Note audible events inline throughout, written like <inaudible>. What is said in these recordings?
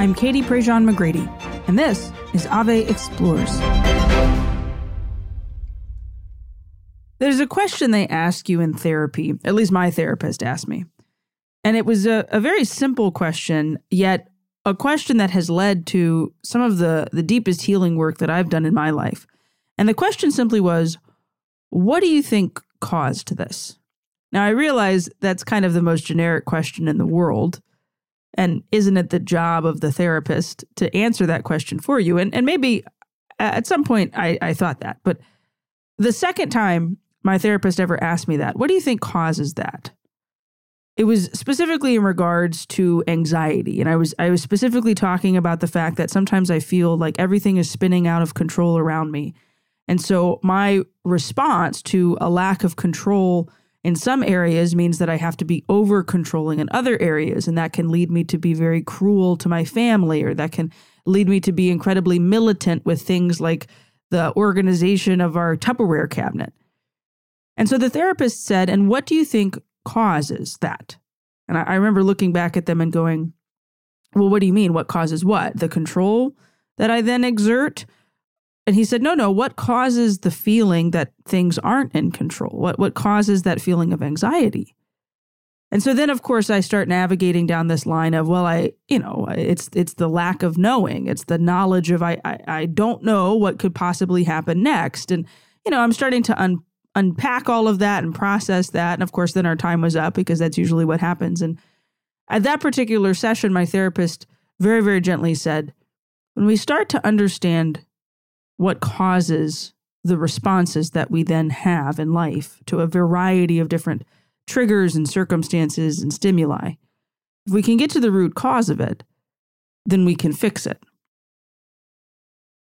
I'm Katie Prejean McGrady, and this is Ave Explores. There's a question they ask you in therapy, at least my therapist asked me. And it was a, a very simple question, yet a question that has led to some of the, the deepest healing work that I've done in my life. And the question simply was, What do you think caused this? Now, I realize that's kind of the most generic question in the world. And isn't it the job of the therapist to answer that question for you? And, and maybe at some point I, I thought that. But the second time my therapist ever asked me that, what do you think causes that? It was specifically in regards to anxiety. And I was I was specifically talking about the fact that sometimes I feel like everything is spinning out of control around me. And so my response to a lack of control in some areas means that I have to be over controlling in other areas. And that can lead me to be very cruel to my family, or that can lead me to be incredibly militant with things like the organization of our Tupperware cabinet. And so the therapist said, And what do you think causes that? And I, I remember looking back at them and going, Well, what do you mean? What causes what? The control that I then exert? And he said, No, no, what causes the feeling that things aren't in control? What, what causes that feeling of anxiety? And so then, of course, I start navigating down this line of, well, I, you know, it's it's the lack of knowing. It's the knowledge of I, I, I don't know what could possibly happen next. And, you know, I'm starting to un, unpack all of that and process that. And of course, then our time was up because that's usually what happens. And at that particular session, my therapist very, very gently said, when we start to understand what causes the responses that we then have in life to a variety of different triggers and circumstances and stimuli. If we can get to the root cause of it, then we can fix it.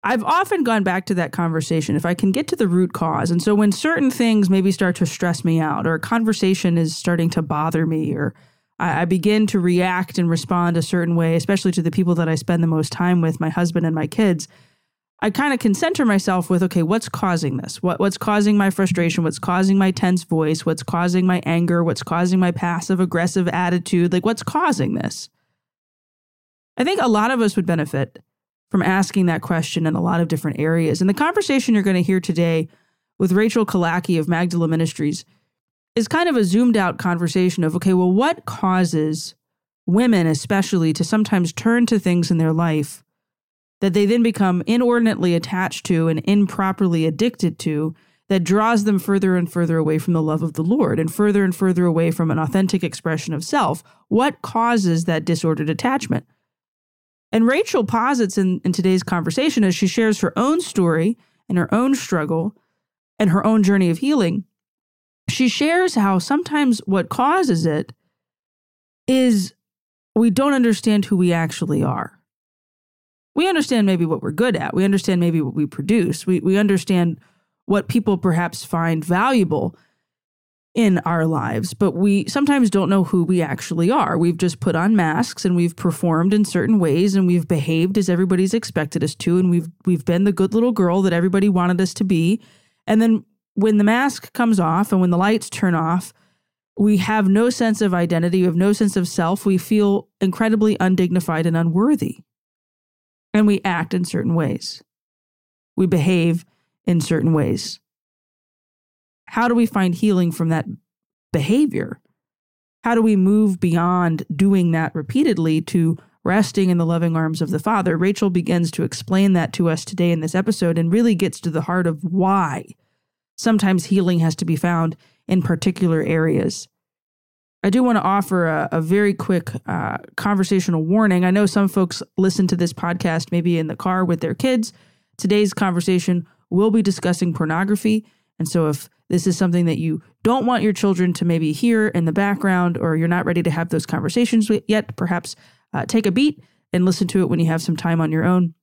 I've often gone back to that conversation if I can get to the root cause. And so when certain things maybe start to stress me out, or a conversation is starting to bother me, or I, I begin to react and respond a certain way, especially to the people that I spend the most time with, my husband and my kids, I kind of can center myself with, okay, what's causing this? What what's causing my frustration? What's causing my tense voice? What's causing my anger? What's causing my passive aggressive attitude? Like what's causing this? I think a lot of us would benefit from asking that question in a lot of different areas. And the conversation you're going to hear today with Rachel Kalaki of Magdala Ministries is kind of a zoomed out conversation of, okay, well, what causes women especially to sometimes turn to things in their life that they then become inordinately attached to and improperly addicted to that draws them further and further away from the love of the Lord and further and further away from an authentic expression of self. What causes that disordered attachment? And Rachel posits in, in today's conversation as she shares her own story and her own struggle and her own journey of healing. She shares how sometimes what causes it is we don't understand who we actually are we understand maybe what we're good at. We understand maybe what we produce. We, we understand what people perhaps find valuable in our lives, but we sometimes don't know who we actually are. We've just put on masks and we've performed in certain ways and we've behaved as everybody's expected us to and we've we've been the good little girl that everybody wanted us to be. And then when the mask comes off and when the lights turn off, we have no sense of identity, we have no sense of self. We feel incredibly undignified and unworthy and we act in certain ways. We behave in certain ways. How do we find healing from that behavior? How do we move beyond doing that repeatedly to resting in the loving arms of the Father? Rachel begins to explain that to us today in this episode and really gets to the heart of why sometimes healing has to be found in particular areas. I do want to offer a, a very quick uh, conversational warning. I know some folks listen to this podcast maybe in the car with their kids. Today's conversation will be discussing pornography. And so if this is something that you don't want your children to maybe hear in the background or you're not ready to have those conversations yet, perhaps uh, take a beat and listen to it when you have some time on your own.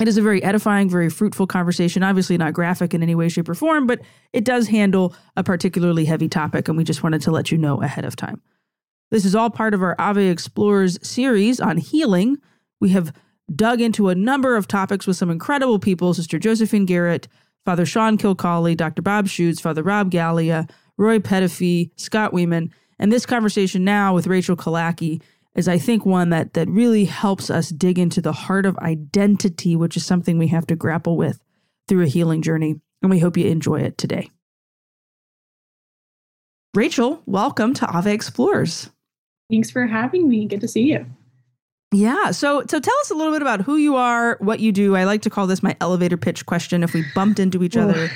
It is a very edifying, very fruitful conversation. Obviously, not graphic in any way, shape, or form, but it does handle a particularly heavy topic, and we just wanted to let you know ahead of time. This is all part of our Ave Explores series on healing. We have dug into a number of topics with some incredible people Sister Josephine Garrett, Father Sean Kilcawley, Dr. Bob Schuchts, Father Rob Galea, Roy Petitfils, Scott Weeman, and this conversation now with Rachel Kalaki is I think one that that really helps us dig into the heart of identity, which is something we have to grapple with through a healing journey. And we hope you enjoy it today. Rachel, welcome to Ave Explores. Thanks for having me. Good to see you. Yeah. So so tell us a little bit about who you are, what you do. I like to call this my elevator pitch question. If we bumped into each other,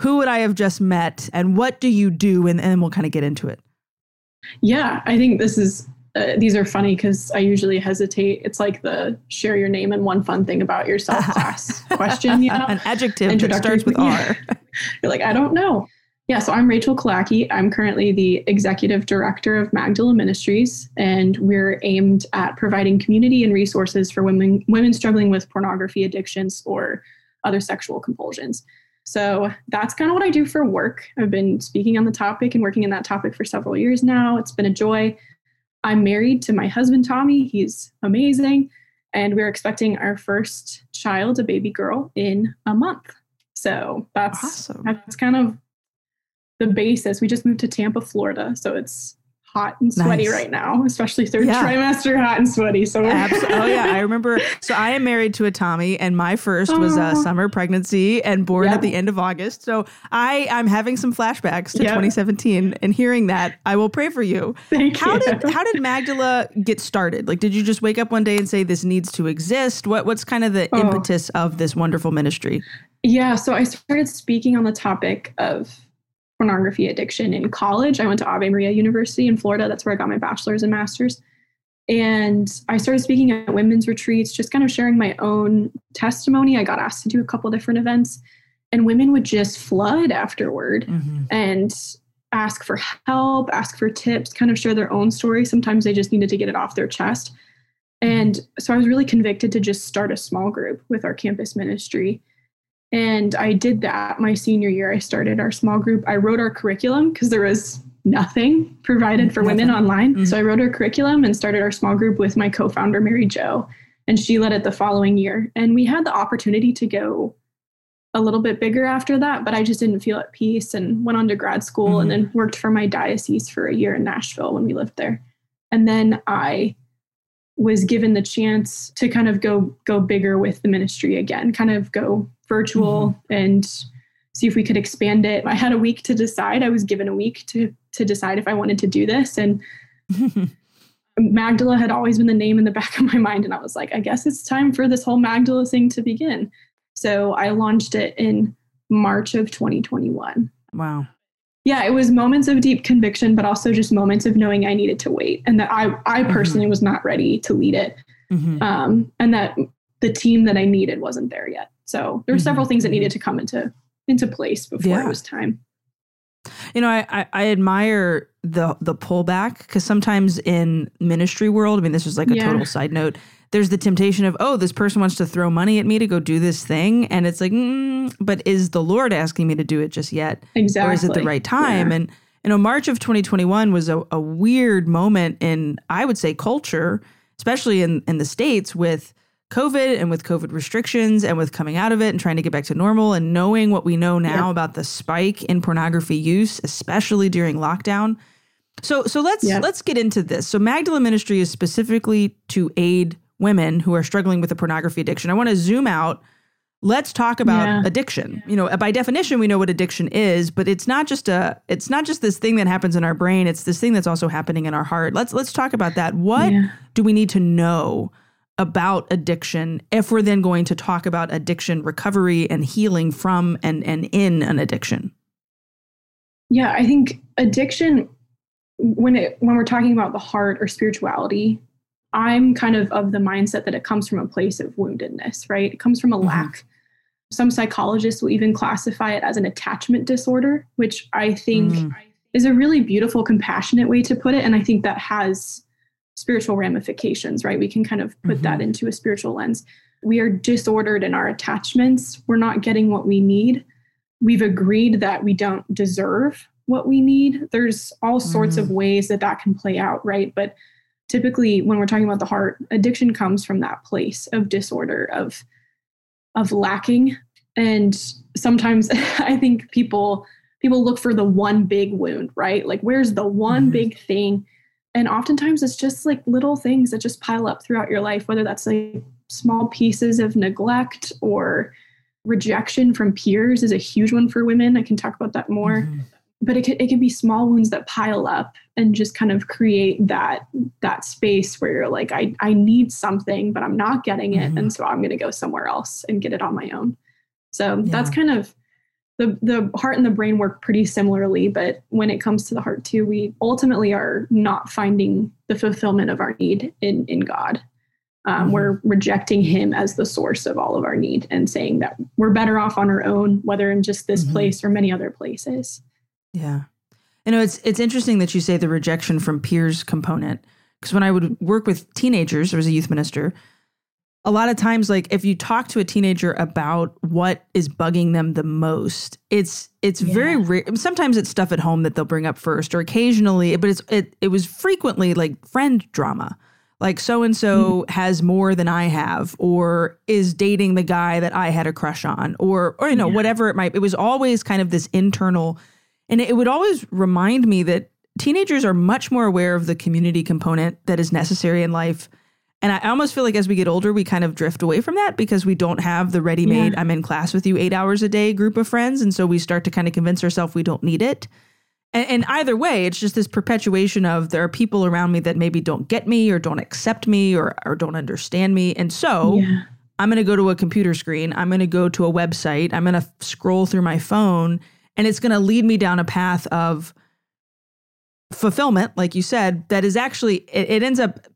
who would I have just met and what do you do? And then we'll kind of get into it. Yeah, I think this is uh, these are funny because I usually hesitate. It's like the share your name and one fun thing about yourself <laughs> class question. You know? An adjective that starts with <laughs> R. <laughs> You're like, I don't know. Yeah, so I'm Rachel Kalaki. I'm currently the executive director of Magdala Ministries, and we're aimed at providing community and resources for women women struggling with pornography addictions or other sexual compulsions. So that's kind of what I do for work. I've been speaking on the topic and working in that topic for several years now. It's been a joy. I'm married to my husband, Tommy. He's amazing. And we're expecting our first child, a baby girl, in a month. So that's awesome. that's kind of the basis. We just moved to Tampa, Florida. So it's hot and sweaty nice. right now, especially third yeah. trimester, hot and sweaty. So, oh yeah, I remember. <laughs> So I am married to a Tommy, and my first was a summer pregnancy and born yep. at the end of August. So I I'm having some flashbacks to yep. 2017, and hearing that, I will pray for you. Thank how you. did how did Magdala get started? Like, did you just wake up one day and say this needs to exist? What what's kind of the oh. impetus of this wonderful ministry? Yeah, so I started speaking on the topic of pornography addiction in college. I went to Ave Maria University in Florida. That's where I got my bachelor's and master's. And I started speaking at women's retreats, just kind of sharing my own testimony. I got asked to do a couple different events, and women would just flood afterward mm-hmm. and ask for help, ask for tips, kind of share their own story. Sometimes they just needed to get it off their chest. And so I was really convicted to just start a small group with our campus ministry and I did that my senior year. I started our small group. I wrote our curriculum because there was nothing provided for women online. Mm-hmm. So I wrote our curriculum and started our small group with my co founder, Mary Jo. And she led it the following year. And we had the opportunity to go a little bit bigger after that, but I just didn't feel at peace and went on to grad school mm-hmm. and then worked for my diocese for a year in Nashville when we lived there. And then I was given the chance to kind of go go bigger with the ministry again, kind of go virtual mm-hmm. and see if we could expand it. I had a week to decide. I was given a week to to decide if I wanted to do this and <laughs> Magdala had always been the name in the back of my mind and I was like, I guess it's time for this whole Magdala thing to begin. So I launched it in March of 2021. Wow yeah, it was moments of deep conviction, but also just moments of knowing I needed to wait and that I, I mm-hmm. personally mm-hmm. was not ready to lead it. Mm-hmm. Um, and that the team that I needed wasn't there yet. So there were mm-hmm. several things that needed mm-hmm. to come into into place before yeah. it was time. You know, I, I, I admire the the pullback because sometimes in ministry world, I mean, this is like a yeah. total side note there's the temptation of, oh, this person wants to throw money at me to go do this thing. And it's like, mm, but is the Lord asking me to do it just yet? Exactly. Or is it the right time? Yeah. And, you know, March of 2021 was a, a weird moment in, I would say, culture, especially in, in the States with COVID and with COVID restrictions and with coming out of it and trying to get back to normal and knowing what we know now yeah. about the spike in pornography use, especially during lockdown. So so let's yeah. let's get into this. So Magdala Ministry is specifically to aid women who are struggling with a pornography addiction. I want to zoom out. Let's talk about yeah. addiction. You know, by definition, we know what addiction is, but it's not just a it's not just this thing that happens in our brain. It's this thing that's also happening in our heart. Let's let's talk about that. What do we need to know about addiction if we're then going to talk about addiction recovery and healing from and and in an addiction? Yeah, I think addiction when it when we're talking about the heart or spirituality, I'm kind of of the mindset that it comes from a place of woundedness, right? It comes from a mm-hmm. lack. Some psychologists will even classify it as an attachment disorder, which I think mm. is a really beautiful, compassionate way to put it. And I think that has spiritual ramifications, right? We can kind of put mm-hmm. that into a spiritual lens. We are disordered in our attachments. We're not getting what we need. We've agreed that we don't deserve what we need. There's all sorts mm. of ways that that can play out, right? But typically when we're talking about the heart addiction comes from that place of disorder of of lacking and sometimes <laughs> i think people people look for the one big wound right like where's the one mm-hmm. big thing and oftentimes it's just like little things that just pile up throughout your life, whether that's like small pieces of neglect or rejection from peers is a huge one for women. I can talk about that more. Mm-hmm. But it can, it can be small wounds that pile up and just kind of create that that space where you're like, I, I need something, but I'm not getting it. Mm-hmm. And so I'm going to go somewhere else and get it on my own. So yeah. that's kind of the the heart and the brain work pretty similarly, but when it comes to the heart too, we ultimately are not finding the fulfillment of our need in in God. Um, mm-hmm. We're rejecting Him as the source of all of our need and saying that we're better off on our own, whether in just this mm-hmm. place or many other places. Yeah, you know it's it's interesting that you say the rejection from peers component because when I would work with teenagers, I was a youth minister a lot of times like if you talk to a teenager about what is bugging them the most it's it's yeah. very rare sometimes it's stuff at home that they'll bring up first or occasionally but it's it, it was frequently like friend drama like so and so has more than i have or is dating the guy that i had a crush on or or you know yeah. whatever it might it was always kind of this internal and it would always remind me that teenagers are much more aware of the community component that is necessary in life and I almost feel like as we get older, we kind of drift away from that because we don't have the ready made, yeah. I'm in class with you eight hours a day group of friends. And so we start to kind of convince ourselves we don't need it. And, and, either way, it's just this perpetuation of there are people around me that maybe don't get me or don't accept me or, or don't understand me. And so yeah. I'm going to go to a computer screen, I'm going to go to a website, I'm going to scroll through my phone, and it's going to lead me down a path of fulfillment, like you said, that is actually, it, it ends up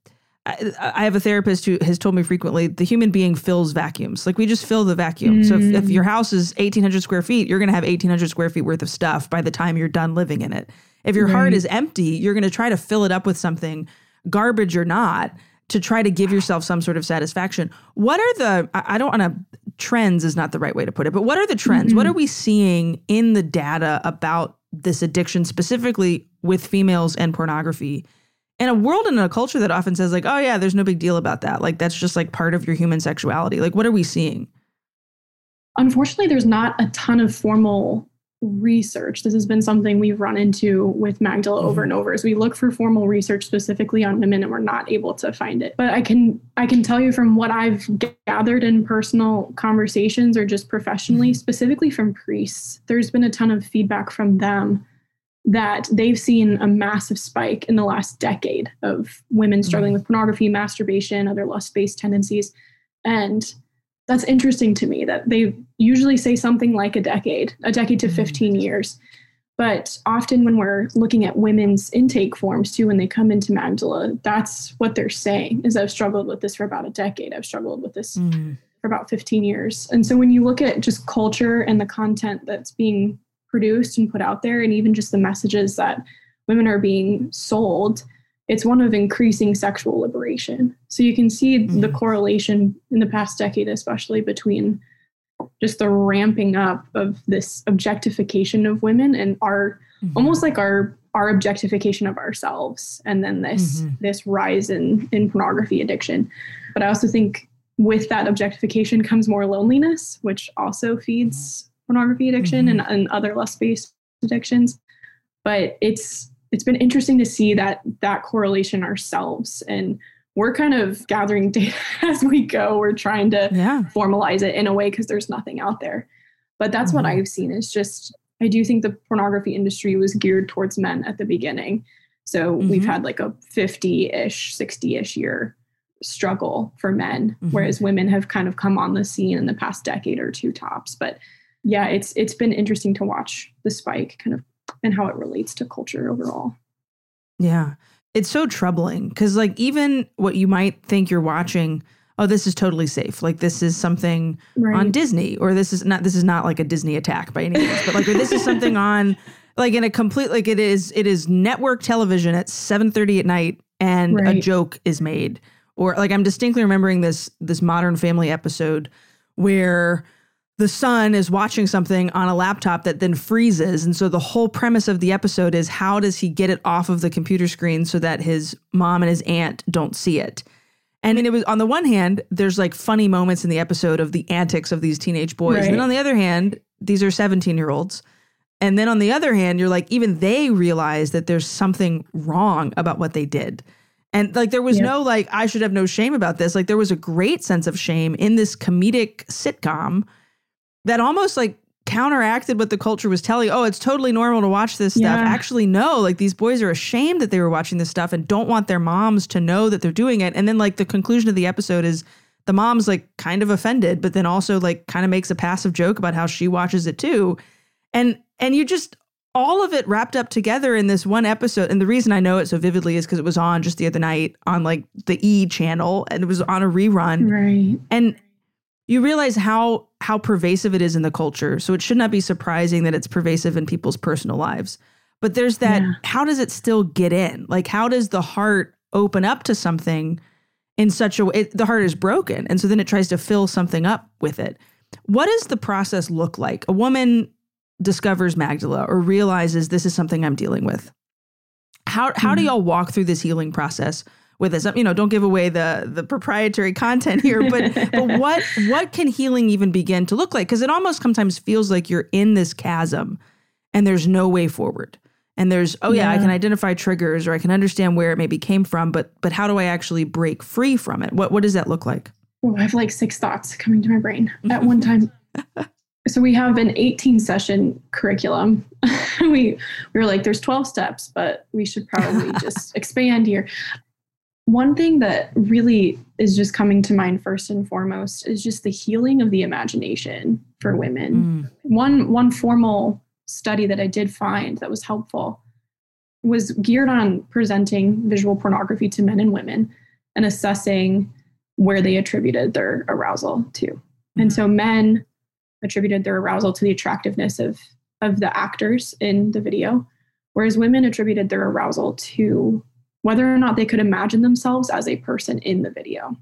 I, have a therapist who has told me frequently the human being fills vacuums. Like we just fill the vacuum. Mm. So if, if, your house is 1800 square feet, you're going to have 1800 square feet worth of stuff by the time you're done living in it. If your right. heart is empty, you're going to try to fill it up with something, garbage or not, to try to give yourself some sort of satisfaction. What are the, I, I don't want to, trends is not the right way to put it, but what are the trends? Mm-hmm. What are we seeing in the data about this addiction, specifically with females and pornography? In a world and in a culture that often says like oh yeah there's no big deal about that. Like that's just like part of your human sexuality. Like what are we seeing? Unfortunately there's not a ton of formal research. This has been something we've run into with magdala mm-hmm. over and over. As we look for formal research specifically on women and we're not able to find it. But i can i can tell you from what i've gathered in personal conversations or just professionally mm-hmm. specifically from priests there's been a ton of feedback from them that they've seen a massive spike in the last decade of women struggling mm-hmm. with pornography, masturbation, other lust based tendencies. And that's interesting to me that they usually say something like a decade, a decade to mm-hmm. 15 years. But often when we're looking at women's intake forms too, when they come into Magdala, that's what they're saying is I've struggled with this for about a decade. I've struggled with this mm. for about 15 years. And so when you look at just culture and the content that's being produced and put out there, and even just the messages that women are being sold, it's one of increasing sexual liberation. So you can see mm-hmm. the correlation in the past decade, especially between just the ramping up of this objectification of women and our mm-hmm. almost like our our objectification of ourselves and then this mm-hmm. this rise in in pornography addiction but i also think with that objectification comes more loneliness which also feeds pornography addiction mm-hmm. and, and other lust-based addictions but it's it's been interesting to see that that correlation ourselves and we're kind of gathering <laughs> data as we go we're trying to yeah. formalize it in a way because there's nothing out there but that's mm-hmm. what i've seen is just i do think the pornography industry was geared towards men at the beginning so mm-hmm. we've had like a 50-ish 60-ish year struggle for men mm-hmm. whereas women have kind of come on the scene in the past decade or two tops but yeah, it's it's been interesting to watch the spike kind of and how it relates to culture overall. Yeah. It's so troubling because like even what you might think you're watching, oh, this is totally safe. Like this is something right. on Disney, or this is not this is not like a Disney attack by any means, but like this is something <laughs> on like in a complete like it is it is network television at 7:30 at night and right. a joke is made. Or like I'm distinctly remembering this this modern family episode where the son is watching something on a laptop that then freezes. And so the whole premise of the episode is how does he get it off of the computer screen so that his mom and his aunt don't see it? And it was on the one hand, there's like funny moments in the episode of the antics of these teenage boys. Right. And then on the other hand, these are 17 year olds And then on the other hand, you're like, even they realize that there's something wrong about what they did. And like there was yeah. no like I should have no shame about this. Like there was a great sense of shame in this comedic sitcom that almost like counteracted what the culture was telling. Oh, it's totally normal to watch this stuff. Yeah. Actually, no, like these boys are ashamed that they were watching this stuff and don't want their moms to know that they're doing it. And then like the conclusion of the episode is the mom's like kind of offended, but then also like kind of makes a passive joke about how she watches it too. And and you just all of it wrapped up together in this one episode. And the reason I know it so vividly is because it was on just the other night on like the E channel and it was on a rerun. Right. And you realize how how pervasive it is in the culture. So it should not be surprising that it's pervasive in people's personal lives. But there's that yeah. how does it still get in? Like how does the heart open up to something in such a way the heart is broken and so then it tries to fill something up with it. What does the process look like? A woman discovers Magdala or realizes this is something I'm dealing with. How how mm-hmm. do y'all walk through this healing process? With this. You know, don't give away the the proprietary content here, but <laughs> but what what can healing even begin to look like? Because it almost sometimes feels like you're in this chasm and there's no way forward. And there's oh yeah, yeah, I can identify triggers or I can understand where it maybe came from, but but how do I actually break free from it? What what does that look like? Oh, I have like six thoughts coming to my brain at one <laughs> time. so we have an 18 session curriculum. <laughs> we we were like, there's 12 steps, but we should probably just expand here one thing that really is just coming to mind first and foremost is just the healing of the imagination for women. Mm. One one formal study that I did find that was helpful was geared on presenting visual pornography to men and women and assessing where they attributed their arousal to. Mm. And so men attributed their arousal to the attractiveness of of the actors in the video, whereas women attributed their arousal to whether or not they could imagine themselves as a person in the video.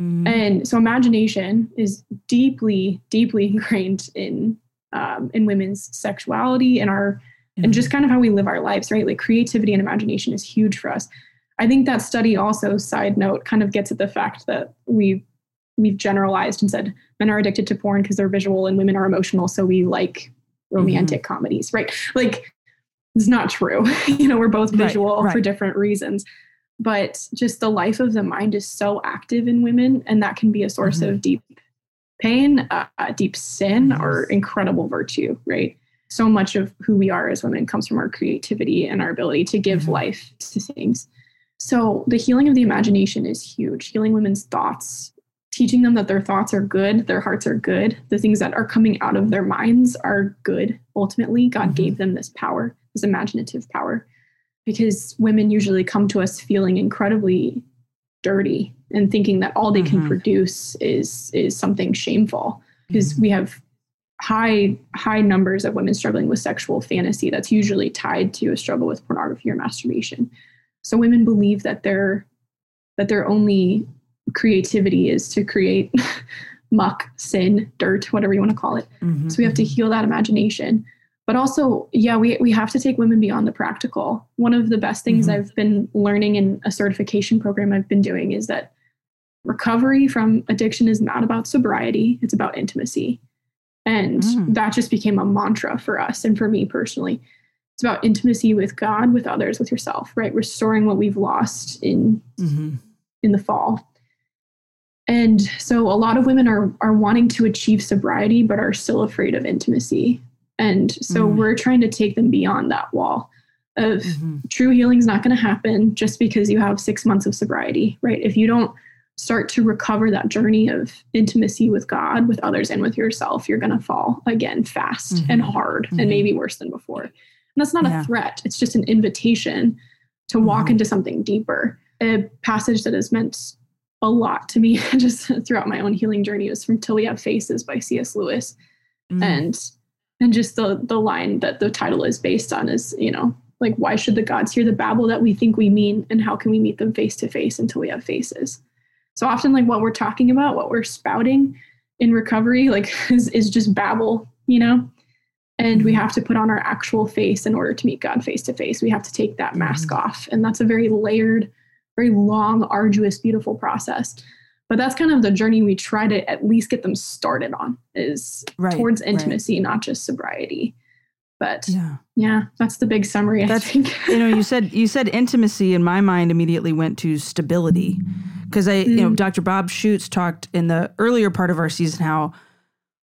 Mm. And so imagination is deeply, deeply <laughs> ingrained in um, in women's sexuality and our mm. and just kind of how we live our lives, right? Like creativity and imagination is huge for us. I think that study also, side note, kind of gets at the fact that we we've generalized and said men are addicted to porn because they're visual and women are emotional, so we like romantic mm-hmm. comedies, right? Like it's not true. <laughs> you know, we're both visual right, right. for different reasons. But just the life of the mind is so active in women, and that can be a source mm-hmm. of deep pain, uh, deep sin, yes. or incredible virtue, right? So much of who we are as women comes from our creativity and our ability to give mm-hmm. life to things. So, the healing of the imagination is huge. Healing women's thoughts, teaching them that their thoughts are good, their hearts are good, the things that are coming out of their minds are good. Ultimately, God mm-hmm. gave them this power is imaginative power because women usually come to us feeling incredibly dirty and thinking that all they mm-hmm. can produce is is something shameful because mm-hmm. we have high high numbers of women struggling with sexual fantasy that's usually tied to a struggle with pornography or masturbation so women believe that their that their only creativity is to create <laughs> muck sin dirt whatever you want to call it mm-hmm. so we have to mm-hmm. heal that imagination but also yeah we, we have to take women beyond the practical one of the best things mm-hmm. i've been learning in a certification program i've been doing is that recovery from addiction is not about sobriety it's about intimacy and mm. that just became a mantra for us and for me personally it's about intimacy with god with others with yourself right restoring what we've lost in mm-hmm. in the fall and so a lot of women are are wanting to achieve sobriety but are still afraid of intimacy and so mm we're trying to take them beyond that wall of mm-hmm. true healing is not going to happen just because you have six months of sobriety, right? If you don't start to recover that journey of intimacy with God, with others, and with yourself, you're going to fall again fast mm-hmm. and hard and mm-hmm. maybe worse than before. And that's not yeah. a threat, it's just an invitation to walk mm-hmm. into something deeper. A passage that has meant a lot to me <laughs> just throughout my own healing journey is from Till We Have Faces by C.S. Lewis. Mm. And and just the the line that the title is based on is you know like why should the gods hear the babble that we think we mean? And how can we meet them face to face until we have faces? So often like what we're talking about what we're spouting in recovery like <laughs> is, is just babble you know? And we mm-hmm. have to put on our actual face in order to meet god face to face. We have to take that mask mm-hmm. off. And that's a very layered very long arduous beautiful process but that's kind of the journey we try to at least get them started on is right, towards intimacy right. not just sobriety But yeah, yeah that's the big summary, that's, I think. you know, you said <laughs> you said intimacy in my mind immediately went to stability. Because I, mm. you know, mm. Dr. Bob Schuchts talked in the earlier part of our season how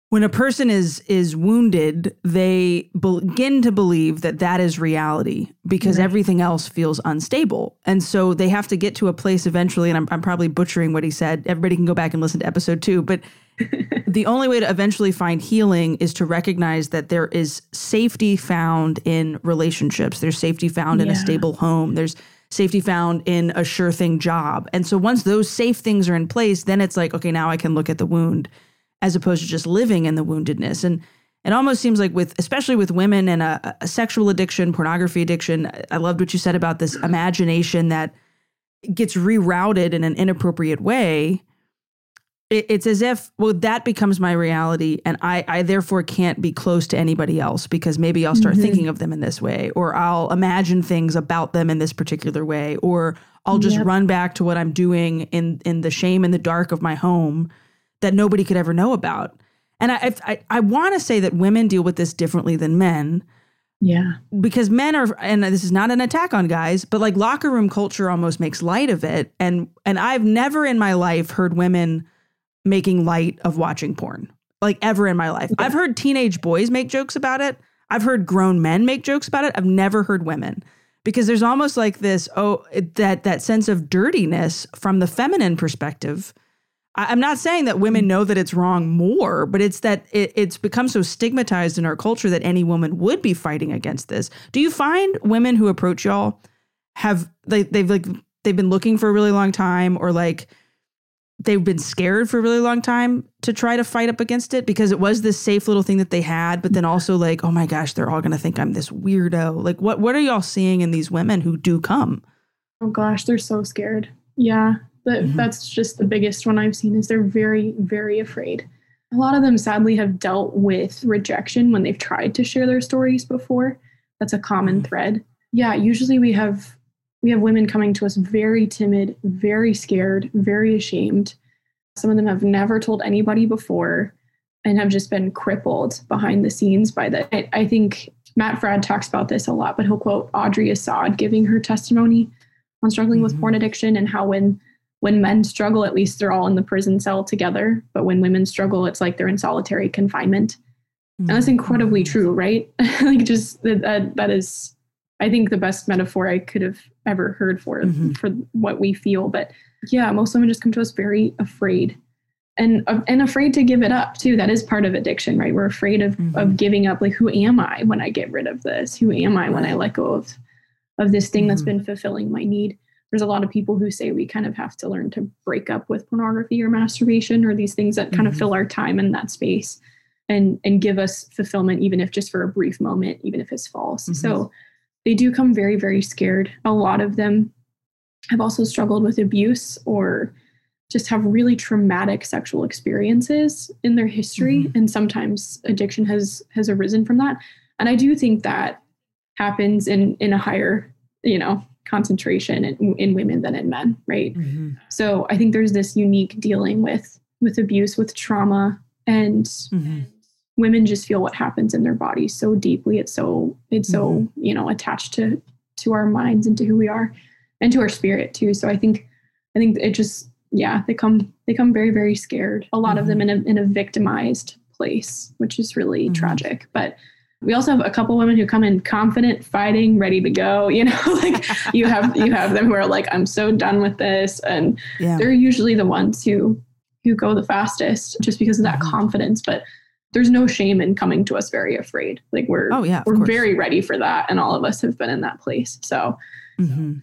when a person is is wounded they begin to believe that that is reality because right. everything else feels unstable. And so they have to get to a place eventually and I'm, I'm probably butchering what he said. Everybody can go back and listen to episode two but <laughs> the only way to eventually find healing is to recognize that there is safety found in relationships. There's safety found yeah. in a stable home. There's safety found in a sure thing job. And so once those safe things are in place then it's like okay now i can look at the wound as opposed to just living in the woundedness. And it almost seems like with especially with women and a, a, sexual addiction pornography addiction i loved what you said about this imagination that gets rerouted in an inappropriate way it, it's as if well that becomes my reality and i i therefore can't be close to anybody else because maybe i'll start mm-hmm. thinking of them in this way or i'll imagine things about them in this particular way or i'll just yep. run back to what i'm doing in in the shame and the dark of my home that nobody could ever know about. And I I, I want to say that women deal with this differently than men. Yeah. Because men are and this is not an attack on guys, but like locker room culture almost makes light of it and and I've never in my life heard women making light of watching porn. Like ever in my life. Yeah. I've heard teenage boys make jokes about it. I've heard grown men make jokes about it. I've never heard women. Because there's almost like this oh that that sense of dirtiness from the feminine perspective I'm not saying that women know that it's wrong more, but it's that it, it's become so stigmatized in our culture that any woman would be fighting against this. Do you find women who approach y'all have they they've like they've been looking for a really long time or like they've been scared for a really long time to try to fight up against it because it was this safe little thing that they had, but then also like, oh my gosh, they're all gonna think I'm this weirdo. Like what what are y'all seeing in these women who do come? Oh gosh, they're so scared. Yeah. But mm-hmm. that's just the biggest one I've seen is they're very, very afraid. A lot of them sadly have dealt with rejection when they've tried to share their stories before. That's a common mm-hmm. thread. Yeah, usually we have we have women coming to us very timid, very scared, very ashamed. Some of them have never told anybody before and have just been crippled behind the scenes by that. I, I think Matt Fradd talks about this a lot, but he'll quote Audrey Assad giving her testimony on struggling mm-hmm. with porn addiction and how when when men struggle, at least they're all in the prison cell together. But when women struggle, it's like they're in solitary confinement. Mm-hmm. And that's incredibly true, right? <laughs> like just that, that, that is, I think, the best metaphor I could have ever heard for mm-hmm. for what we feel. But yeah, most women just come to us very afraid and uh, and afraid to give it up too. That is part of addiction, right? We're afraid of mm-hmm. of giving up. Like, who am I when I get rid of this? Who am I when I let go of of this thing that's mm-hmm. been fulfilling my need? There's a lot of people who say we kind of have to learn to break up with pornography or masturbation or these things that mm-hmm. kind of mm-hmm. fill our time in that space and and give us fulfillment even if just for a brief moment even if it's false mm-hmm. so they do come very very scared a lot of them have also struggled with abuse or just have really traumatic sexual experiences in their history mm-hmm. and sometimes addiction has has arisen from that and i do think that happens in in a higher you know concentration in, in women than in men right mm-hmm. so i think there's this unique dealing with with abuse with trauma and mm-hmm. women just feel what happens in their bodies so deeply it's so it's so mm-hmm. you know attached to to our minds and to who we are and to our spirit too so i think i think it just yeah they come they come very very scared a lot of them mm-hmm. in a in a victimized place which is really mm-hmm. tragic but we also have a couple women who come in confident, fighting, ready to go. <laughs> You know, like you have you have them who are like, I'm so done with this. And yeah. they're usually the ones who who go the fastest just because of that mm-hmm. confidence. But there's no shame in coming to us very afraid. Like we're oh, yeah, we're very ready for that. And all of us have been in that place. So mm-hmm.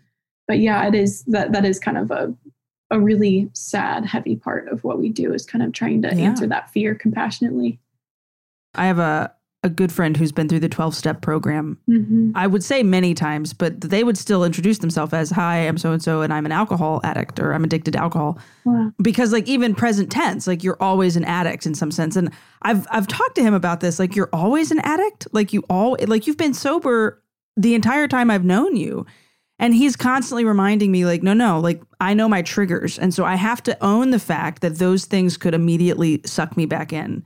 but yeah, it is that that is kind of a a really sad, heavy part of what we do is kind of trying to yeah. answer that fear compassionately. I have a a good friend who's been through the 12 step program. Mm-hmm. I would say many times, but they would still introduce themselves as, Hi, I'm so and so, and I'm an alcohol addict or I'm addicted to alcohol. Wow. Because, like, even present tense, like, you're always an addict in some sense. And I've, I've talked to him about this. Like, you're always an addict. Like, you all, like, you've been sober the entire time I've known you. And he's constantly reminding me, like, no, no, like, I know my triggers. And so I have to own the fact that those things could immediately suck me back in.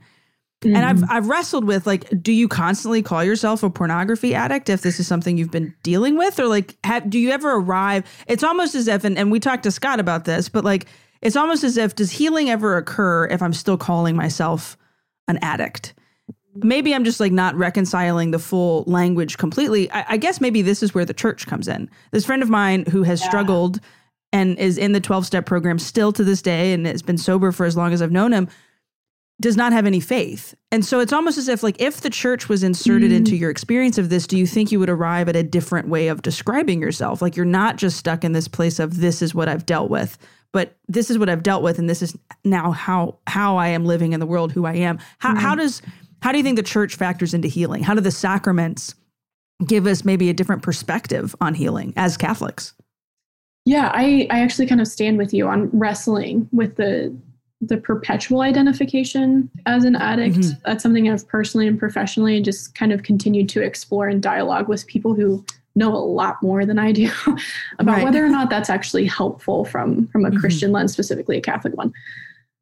Mm-hmm. And I've mm-hmm. I've wrestled with like, do you constantly call yourself a pornography addict if this is something you've been dealing with, or like, have, do you ever arrive? It's almost as if, and, and we talked to Scott about this, but like, it's almost as if does healing ever occur if I'm still calling myself an addict? Maybe I'm just like not reconciling the full language completely. I, I guess maybe this is where the church comes in. This friend of mine who has yeah. struggled and is in the 12 step program still to this day and has been sober for as long as I've known him does not have any faith. And so it's almost as if like if the church was inserted mm. into your experience of this, do you think you would arrive at a different way of describing yourself? Like you're not just stuck in this place of this is what I've dealt with, but this is what I've dealt with and this is now how how I am living in the world, who I am. How mm. how does how do you think the church factors into healing? How do the sacraments give us maybe a different perspective on healing as Catholics? Yeah, I, I actually kind of stand with you on wrestling with the the perpetual identification as an addict. Mm-hmm. That's something I've personally and professionally just kind of continued to explore and dialogue with people who know a lot more than I do <laughs> about right. whether or not that's actually helpful from from a mm-hmm. Christian lens, specifically a Catholic one.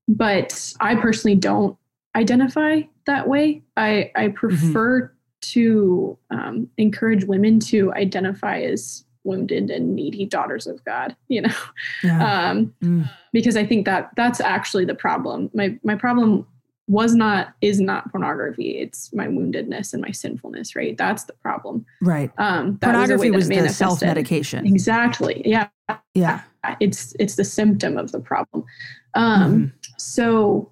But I personally don't identify that way. I I mm-hmm. prefer mm-hmm. to um, encourage women to identify as wounded and needy daughters of God, <laughs> you know, yeah. um, mm. because I think that that's actually the problem. My my problem was not is not pornography. It's my woundedness and my sinfulness. Right, that's the problem. Right. Um, pornography was, was the self medication. Exactly. Yeah. Yeah. It's it's the symptom of the problem. Um, mm-hmm. So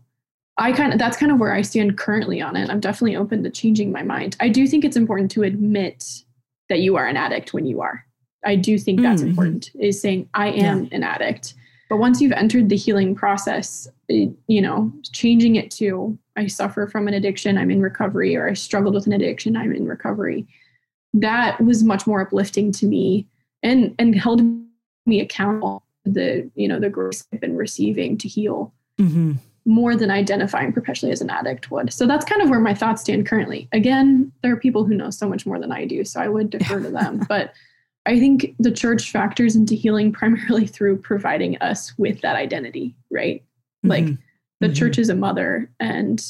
I kind of that's kind of where I stand currently on it. I'm definitely open to changing my mind. I do think it's important to admit that you are an addict when you are. I do think that's mm-hmm. important is saying I am yeah. an addict. But once you've entered the healing process, it, you know, changing it to I suffer from an addiction, I'm in recovery, or I struggled with an addiction, I'm in recovery. That was much more uplifting to me and and held me accountable the you know the grace I've been receiving to heal mm-hmm. more than identifying perpetually as an addict would. So that's kind of where my thoughts stand currently. Again, there are people who know so much more than I do, so I would defer to them. But I think the church factors into healing primarily <laughs> through providing us with that identity, right? Mm-hmm. Like the mm-hmm. church is a mother and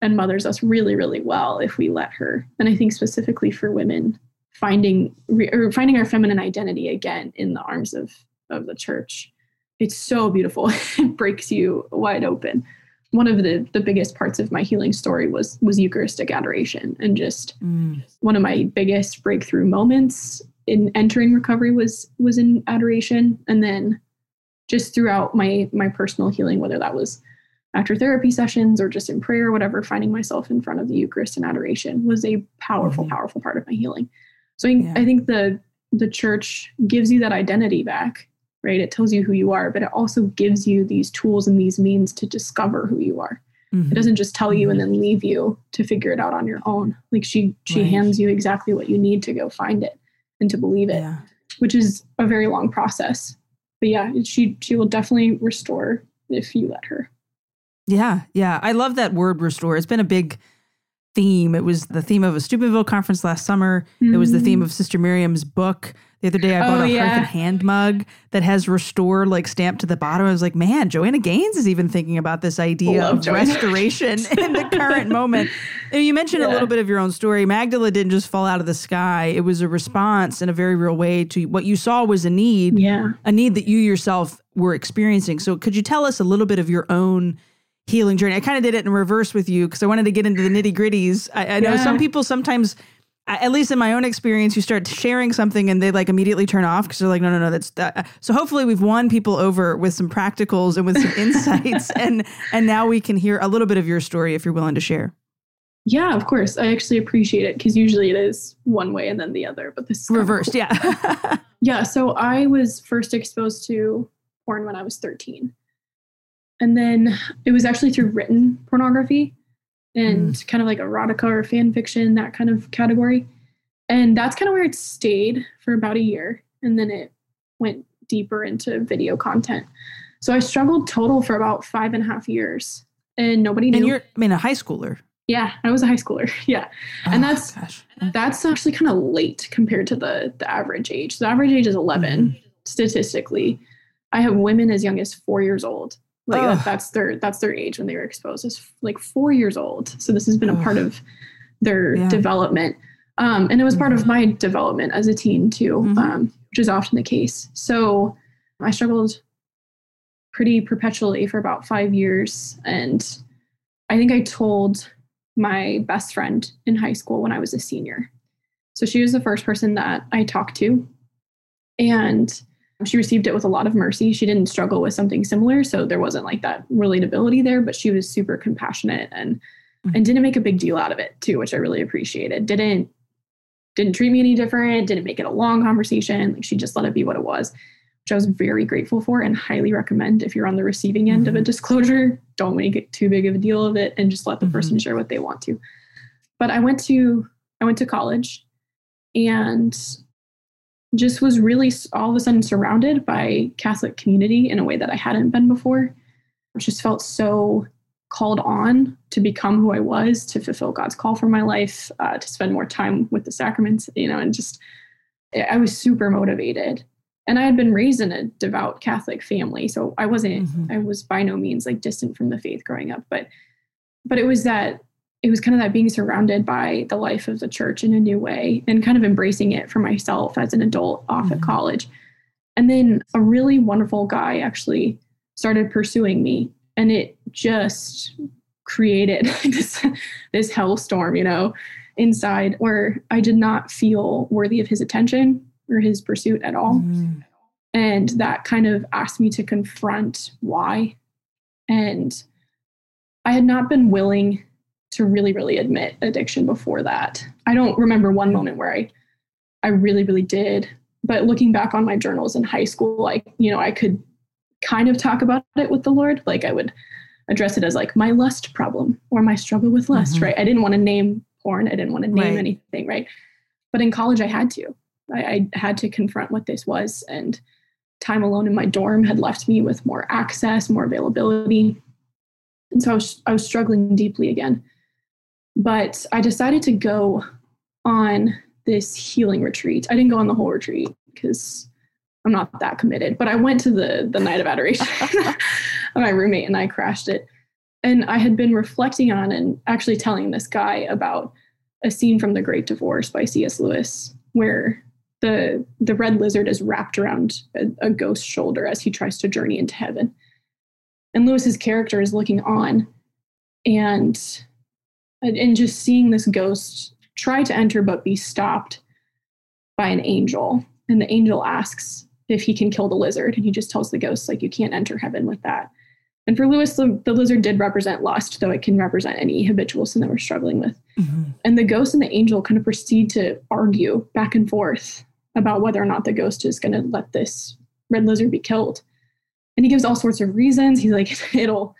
and mothers us really really well if we let her. And I think specifically for women finding or finding our feminine identity again in the arms of of the church. It's so beautiful. <laughs> it breaks you wide open. One of the the biggest parts of my healing story was was Eucharistic adoration and just mm. one of my biggest breakthrough moments in entering recovery was was in adoration and then just throughout my my personal healing whether that was after therapy sessions or just in prayer whatever finding myself in front of the eucharist and adoration was a powerful mm-hmm. powerful part of my healing so yeah. I think the the church gives you that identity back right it tells you who you are but it also gives you these tools and these means to discover who you are mm-hmm. it doesn't just tell you and mm-hmm. then leave you to figure it out on your own like she she right. hands you exactly what you need to go find it and to believe it, yeah. which is a very long process. But yeah, she she will definitely restore if you let her. Yeah, yeah. I love that word restore. It's been a big theme. It was the theme of a Steubenville conference last summer. Mm-hmm. It was the theme mm. of Sister Miriam's book. The other day I bought oh, a yeah. Hearth and Hand mug that has restore like stamped to the bottom. I was like, man, Joanna Gaines is even thinking about this idea Love of Joanna. restoration <laughs> in the current moment. And you mentioned yeah. a little bit of your own story. Magdala didn't just fall out of the sky. It was a response in a very real way to what you saw was a need, yeah. a need that you yourself were experiencing. So could you tell us a little bit of your own healing journey. I kind of did it in reverse with you because I wanted to get into the nitty gritties. I, I know some people sometimes, at least in my own experience, you start sharing something and they like immediately turn off because they're like, no, no, no, that's that. Uh, so hopefully we've won people over with some practicals and with some <laughs> insights, and and now we can hear a little bit of your story if you're willing to share. Yeah, of course. I actually appreciate it because usually it is one way and then the other, but this is reversed. Cool. Yeah. <laughs> yeah. So I was first exposed to porn when I was 13. And then it was actually through written pornography and mm. kind of like erotica or fan fiction, that kind of category. And that's kind of where it stayed for about a year. And then it went deeper into video content. So I struggled total for about five and a half years. And nobody knew. And you're, I mean, a high schooler. Yeah, I was a high schooler. <laughs> Yeah. Oh, and that's gosh. that's actually kind of late compared to the the average age. The average age is 11 mm statistically. I have women as young as 4 years old Like that, that's their that's their age when they were exposed. It's like four years old. So this has been a part of their yeah. development. Um, and it was part of mm-hmm. my development as a teen too, mm-hmm. um, which is often the case. So I struggled pretty perpetually for about five years. And I think I told my best friend in high school when I was a senior. So she was the first person that I talked to. And she received it with a lot of mercy. She didn't struggle with something similar. So there wasn't like that relatability there, but she was super compassionate and mm-hmm. and didn't make a big deal out of it too, which I really appreciated. Didn't didn't treat me any different, didn't make it a long conversation. Like she just let it be what it was, which I was very grateful for and highly recommend if you're on the receiving end mm-hmm. of a mm-hmm. disclosure, don't make it too big of a deal of it and just let the mm-hmm. person share what they want to. But I went to I went to college and just was really all of a sudden surrounded by Catholic community in a way that I hadn't been before. I just felt so called on to become who I was, to fulfill God's call for my life, uh, to spend more time with the sacraments, you know, and just I was super motivated. And I had been raised in a devout Catholic family, so I wasn't, mm-hmm. I was by no means like distant from the faith growing up, but but it was that it was kind of that being surrounded by the life of the church in a new way and kind of embracing it for myself as an adult off mm-hmm. at college. And then a really wonderful guy actually started pursuing me and it just created <laughs> this this hellstorm, you know, inside where I did not feel worthy of his attention or his pursuit at all. Mm-hmm. And that kind of asked me to confront why. And I had not been willing to really really admit addiction before that. I don't remember one moment where i i really really did but looking back on my journals in high school like you know i could kind of talk about it with the lord. Like i would address it as like my lust problem or my struggle with lust mm-hmm. right? I didn't want to name porn. I didn't want to name right. anything right? But in college i had to. I, I had to confront what this was and time alone in my dorm had left me with more access more availability. And so I was, I was struggling deeply again but I decided to go on this healing retreat. I didn't go on the whole retreat because I'm not that committed, but I went to the the night of adoration. <laughs> <laughs> my roommate and I crashed it. And I had been reflecting on and actually telling this guy about a scene from The Great Divorce by C.S. Lewis, where the the red lizard is wrapped around a, a ghost's shoulder as he tries to journey into heaven. And Lewis's character is looking on and and just seeing this ghost try to enter but be stopped by an angel. And the angel asks if he can kill the lizard. And he just tells the ghost like you can't enter heaven with that. And for lewis the, the lizard did represent lust though it can represent any habitual sin that we're struggling with. Mm-hmm. and the ghost and the angel kind of proceed to argue back and forth about whether or not the ghost is going to let this red lizard be killed. And he gives all sorts of reasons. He's like <laughs> it'll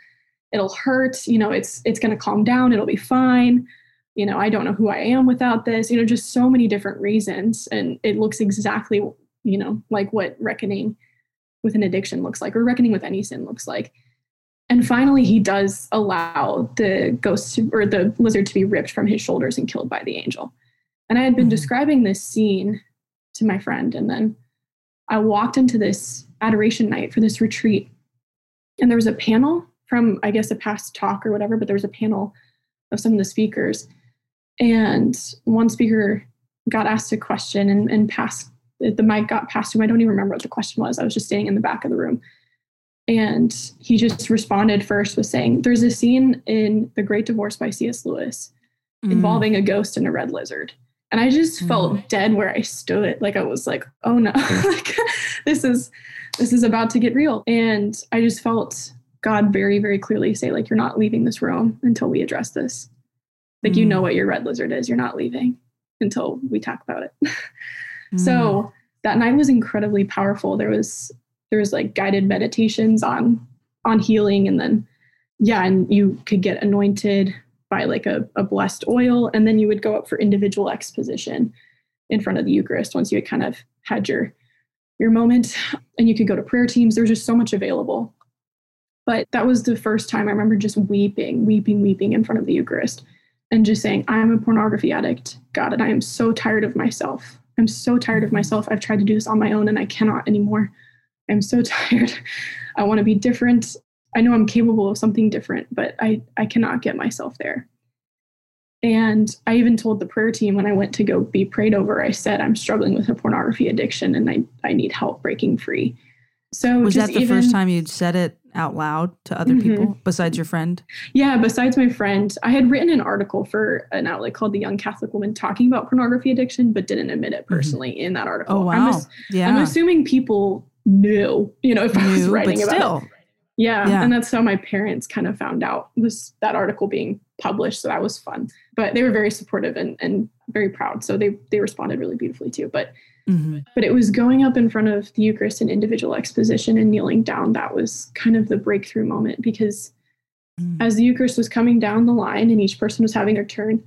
it'll hurt you know it's it's going to calm down it'll be fine. You know i don't know who i am without this you know just so many different reasons. And it looks exactly you know like what reckoning with an addiction looks like or reckoning with any sin looks like. And finally he does allow the ghost to, or the lizard to be ripped from his shoulders and killed by the angel. And i had been mm-hmm. describing this scene to my friend and then i walked into this adoration night for this retreat. And there was a panel from I guess a past talk or whatever, but there was a panel of some of the speakers. And one speaker got asked a question and, and passed the mic got passed to him. I don't even remember what the question was. I was just standing in the back of the room. And he just responded first with saying, There's a scene in The Great Divorce by C.S. Lewis mm. involving a ghost and a red lizard. And I just mm. felt dead where I stood. Like I was like, oh no, <laughs> like this is this is about to get real. And I just felt God very, very clearly say, like, you're not leaving this room until we address this. Like, mm. you know what your red lizard is. You're not leaving until we talk about it. <laughs> mm. So that night was incredibly powerful. There was there was like guided meditations on on healing and then yeah, and you could get anointed by like a, a blessed oil, and then you would go up for individual exposition in front of the Eucharist once you had kind of had your your moment and you could go to prayer teams. There was just so much available. But that was the first time I remember just weeping, weeping, weeping in front of the Eucharist and just saying, I'm a pornography addict, God, and I am so tired of myself. I'm so tired of myself. I've tried to do this on my own and I cannot anymore. I'm so <laughs> tired. I want to be different. I know I'm capable of something different, but I, I cannot get myself there. And I even told the prayer team when I went to go be prayed over, I said, I'm struggling with a pornography addiction and I, I need help breaking free. So was that the even, first time you'd said it out loud to other mm-hmm. people besides your friend? Yeah, besides my friend. I had written an article for an outlet called The Young Catholic Woman talking about pornography addiction, but didn't admit it mm-hmm. personally mm-hmm. in that article. Oh, wow. I'm, yeah. I'm assuming people knew, you know, if knew, I was writing about still. it. Yeah, yeah. And that's how my parents kind of found out was that article being published. So that was fun. But they were very supportive and, and very proud. So they they responded really beautifully too. But mm-hmm. but it was going up in front of the Eucharist and individual exposition and kneeling down that was kind of the breakthrough moment because mm-hmm. as the Eucharist was coming down the line and each person was having their turn,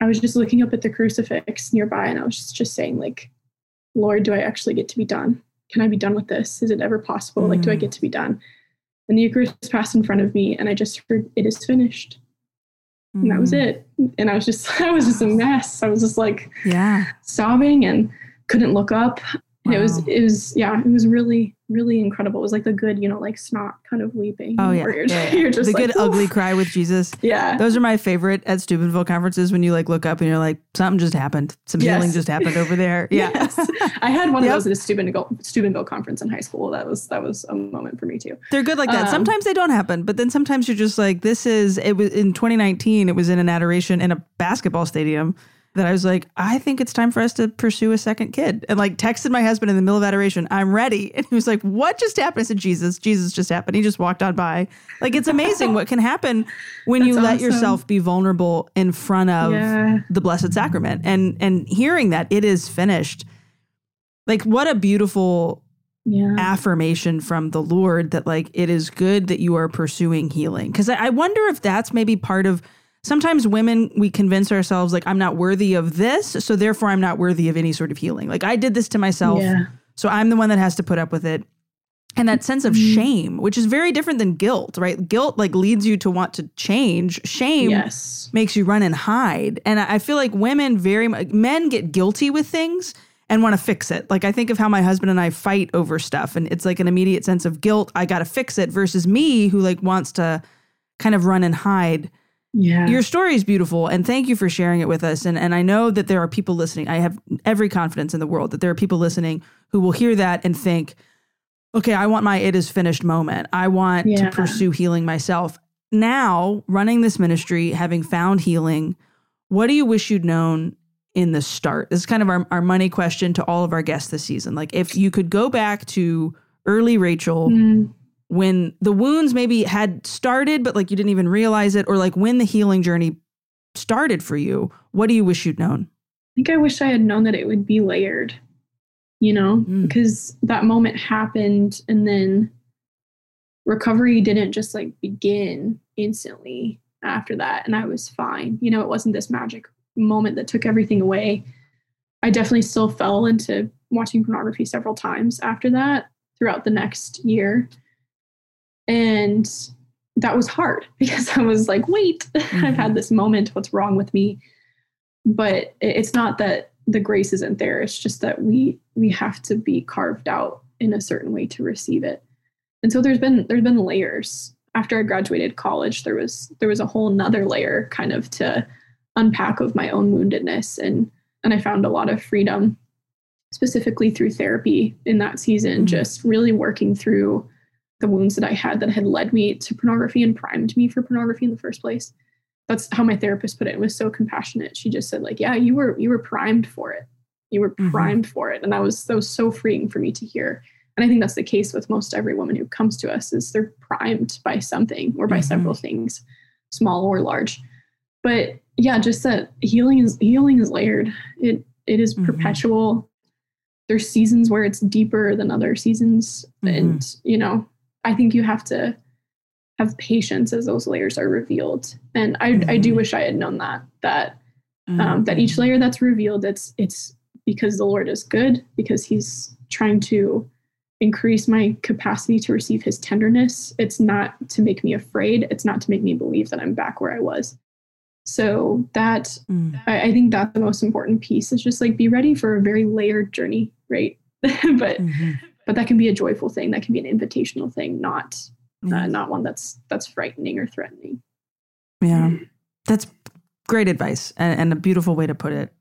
I was just looking up at the crucifix nearby and I was just, just saying, like, Lord, do I actually get to be done? Can I be done with this? Is it ever possible? Mm-hmm. Like, do I mm. get to be done? And the Eucharist passed in front of me, and I just heard, "It is finished," and that was mm. it. And I was just, <laughs> I was just a mess. I was just like, yeah, sobbing and couldn't look up. Wow. It was, it was, yeah, it was really, really incredible. It was like the good, you know, like snot kind of weeping. Oh yeah, you're, yeah, <laughs> yeah. you're just the like, good ugly cry with Jesus. Yeah, those are my favorite at Steubenville conferences when you like look up and you're like, something just happened, some yes. healing just happened over there. <laughs> Yeah, yes. I had one yep. of those at a Steubenville Steubenville conference in high school. That was that was a moment for me too. They're good like that. Um, sometimes they don't happen, but then sometimes you're just like, this is it was in 2019. It was in an adoration in a basketball stadium that I was like, I think it's time for us to pursue a second kid. And like texted my husband in the middle of adoration, I'm ready. <laughs> And he was like, What just happened? I said, Jesus, Jesus just happened. He just walked on by. Like it's amazing what can happen when you let yourself be vulnerable in front of yeah. the Blessed Sacrament. And and hearing that it is finished. Like what a beautiful yeah. affirmation from the Lord that like it is good that you are pursuing healing. Because I, I wonder if that's maybe part of sometimes women we convince ourselves like i'm not worthy of this so therefore i'm not worthy of any sort of healing. Like i did this to myself yeah. so i'm the one that has to put up with it. And that sense of mm-hmm. shame which is very different than guilt right? Guilt like leads you to want to change. Shame yes. makes you run and hide. And i feel like women very men get guilty with things and want to fix it. Like i think of how my husband and i fight over stuff and it's like an immediate sense of guilt i gotta fix it versus me who like wants to kind of run and hide yeah. Your story is beautiful and thank you for sharing it with us. And and I know that there are people listening. I have every confidence in the world that there are people listening who will hear that and think, okay, I want my it is finished moment. I want yeah. to pursue healing myself. Now, running this ministry, having found healing, what do you wish you'd known in the start? This is kind of our, our money question to all of our guests this season. Like if you could go back to early Rachel, mm when the wounds maybe had started, but like you didn't even realize it, or like when the healing journey started for you, what do you wish you'd known? I think I wish I had known that it would be layered, you know, mm. because that moment happened and then recovery didn't just like begin instantly after that. And I was fine. You know, it wasn't this magic moment that took everything away. I definitely still fell into watching pornography several times after that throughout the next year. And that was hard <laughs> because I was like, wait, mm-hmm. <laughs> I've had mm-hmm. this moment. What's wrong with me? But it's not that the grace isn't there. It's just that we we have to be carved out in a certain way to receive it. And so there's been there's been layers. After I graduated college, there was there was a whole nother layer kind of to unpack of my own woundedness and and I found a lot of freedom specifically through therapy in that season, mm-hmm. just really working through the wounds that I had that had led me to pornography and primed me for pornography in the first place. That's how my therapist put it. It was so compassionate. She just said, like, yeah, you were you were primed for it. You were mm-hmm. primed mm-hmm. for it. And that was that was so freeing for me to hear. And I think that's the case with most every woman who comes to us is they're primed by something or by mm-hmm. several things, small or large. But yeah, just that healing is healing is layered. It it is mm-hmm. perpetual. There's seasons where it's deeper than other seasons. Mm-hmm. And, you know, I think you have to have patience as those layers are revealed. And I, mm-hmm. I do mm-hmm. wish I had known that that um, mm-hmm. that each layer that's revealed, it's it's because the Lord is good, because He's trying to increase my capacity to receive His tenderness. It's not to make me afraid. It's not to make me believe that I'm back where I was. So that mm. I, I, think that's the most important piece is just like be ready for a very layered journey, right? <laughs> but mm-hmm but that can be a joyful thing that can be an invitational thing not uh, not one that's that's frightening or threatening. Yeah, that's great advice and, and a beautiful way to put it.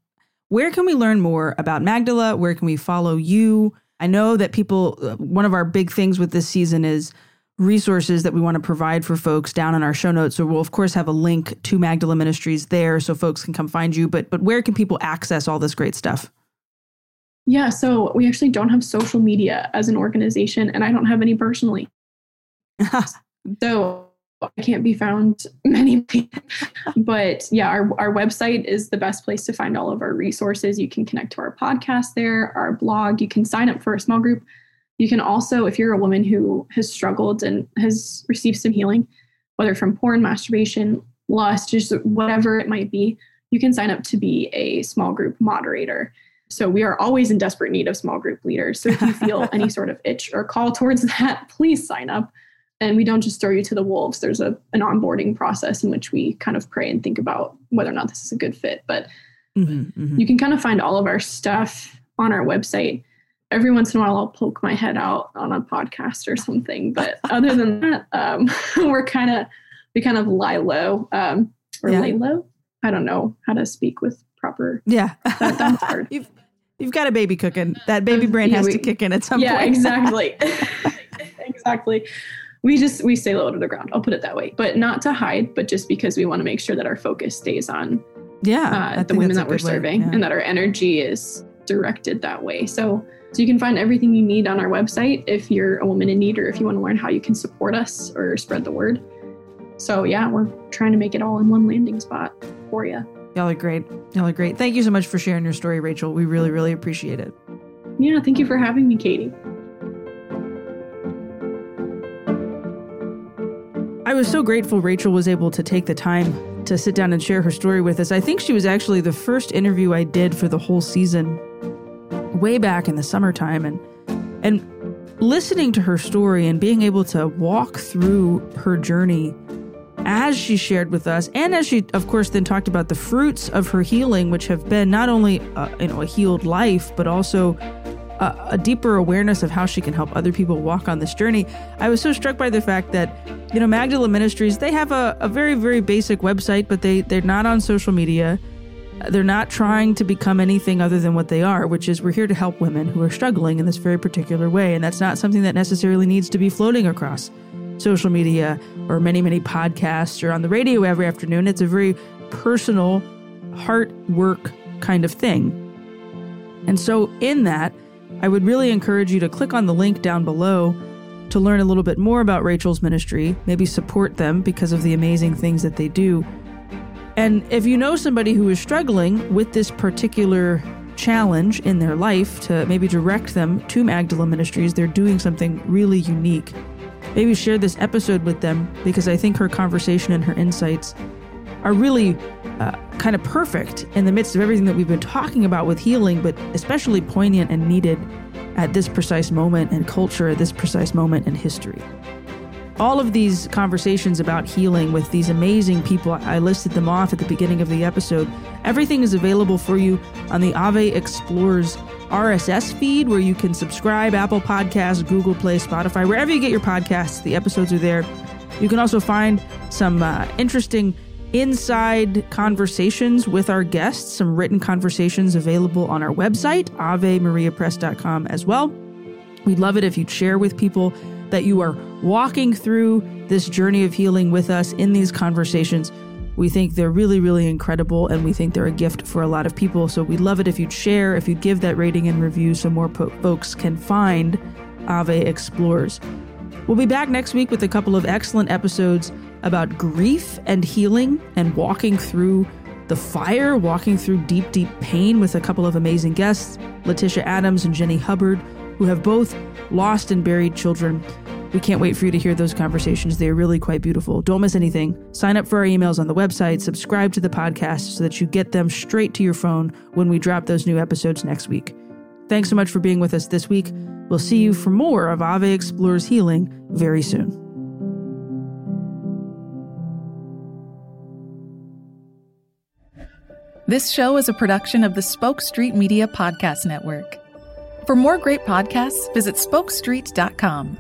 Where can we learn more about Magdala? Where can we follow you? I know that people, uh, one of our big things with this season is resources that we want to provide for folks down in our show notes. So we'll of course have a link to Magdala Ministries there so folks can come find you. But but where can people access all this great stuff? Yeah, so we actually don't have social media as an organization, and I don't have any personally. <laughs> so I can't be found many. <laughs> but yeah, our, our website is the best place to find all of our resources. You can connect to our podcast there, our blog. You can sign up for a small group. You can also, if you're a woman who has struggled and has received some healing, whether from porn, masturbation, lust, just whatever it might be, you can sign up to be a small group moderator. So we are always in desperate need of small group leaders. So if you feel <laughs> any sort of itch or call towards that, please sign up. And we don't just throw you to the wolves. There's a an onboarding process in which we kind of pray and think about whether or not this is a good fit. But mm-hmm, mm-hmm. you can kind of find all of our stuff on our website. Every once in a while, I'll poke my head out on a podcast or something. But <laughs> other than that, um, <laughs> we're kind of we kind of lie low um, or yeah. lay low. I don't know how to speak with proper. Yeah, that, that's hard. you've you've got a baby cooking. That baby brain yeah, has we, to kick in at some yeah, point. Yeah, exactly, <laughs> <laughs> exactly. We just we stay low to the ground. I'll put it that way. But not to hide but just because we want to make sure that our focus stays on yeah uh, the women that we're serving yeah. and that our energy is directed that way. So so you can find everything you need on our website if you're a woman in need or if you want to learn how you can support us or spread the word. So yeah we're trying to make it all in one landing spot for you y'all are great. Y'all are great. Thank you so much for sharing your story rachel. We really really appreciate it. Yeah thank you for having me katie. I was so grateful Rachel was able to take the time to sit down and share her story with us. I think she was actually the first interview I did for the whole season way back in the summertime. And and listening to her story and being able to walk through her journey as she shared with us and as she of course then talked about the fruits of her healing which have been not only uh, you know a healed life but also a, a, deeper awareness of how she can help other people walk on this journey. I was so struck by the fact that, you know, Magdala Ministries, they have a, a very, very basic website, but they, they're not on social media. They're not trying to become anything other than what they are, which is we're here to help women who are struggling in this very particular way. And that's not something that necessarily needs to be floating across social media or many, many podcasts or on the radio every afternoon. It's a very personal, heart work kind of thing. And so, in that, I would really encourage you to click on the link down below to learn a little bit more about Rachel's ministry, maybe support them because of the amazing things that they do. And if you know somebody who is struggling with this particular challenge in their life, to maybe direct them to Magdala Ministries, they're doing something really unique. Maybe share this episode with them because I think her conversation and her insights are really uh, kind of perfect in the midst of everything that we've been talking about with healing, but especially poignant and needed at this precise moment in culture, at this precise moment in history. All of these conversations about healing with these amazing people, I listed them off at the beginning of the episode. Everything is available for you on the Ave Explores RSS feed, where you can subscribe Apple Podcasts, Google Play, Spotify, wherever you get your podcasts. The episodes are there. You can also find some uh, interesting inside conversations with our guests, some written conversations available on our website, avemariapress.com as well. We'd love it if you'd share with people that you are walking through this journey of healing with us in these conversations. We think they're really, really incredible, and we think they're a gift for a lot of people. So we'd love it if you'd share, if you'd give that rating and review so more po- folks can find Ave Explores. We'll be back next week with a couple of excellent episodes about grief and healing and walking through the fire, walking through deep, deep pain with a couple of amazing guests, Letitia Adams and Jenny Hubbard, who have both lost and buried children. We can't wait for you to hear those conversations. They are really quite beautiful. Don't miss anything. Sign up for our emails on the website, subscribe to the podcast so that you get them straight to your phone when we drop those new episodes next week. Thanks so much for being with us this week. We'll see you for more of Ave Explores Healing very soon. This show is a production of the Spoke Street Media Podcast Network. For more great podcasts, visit spokestreet.com.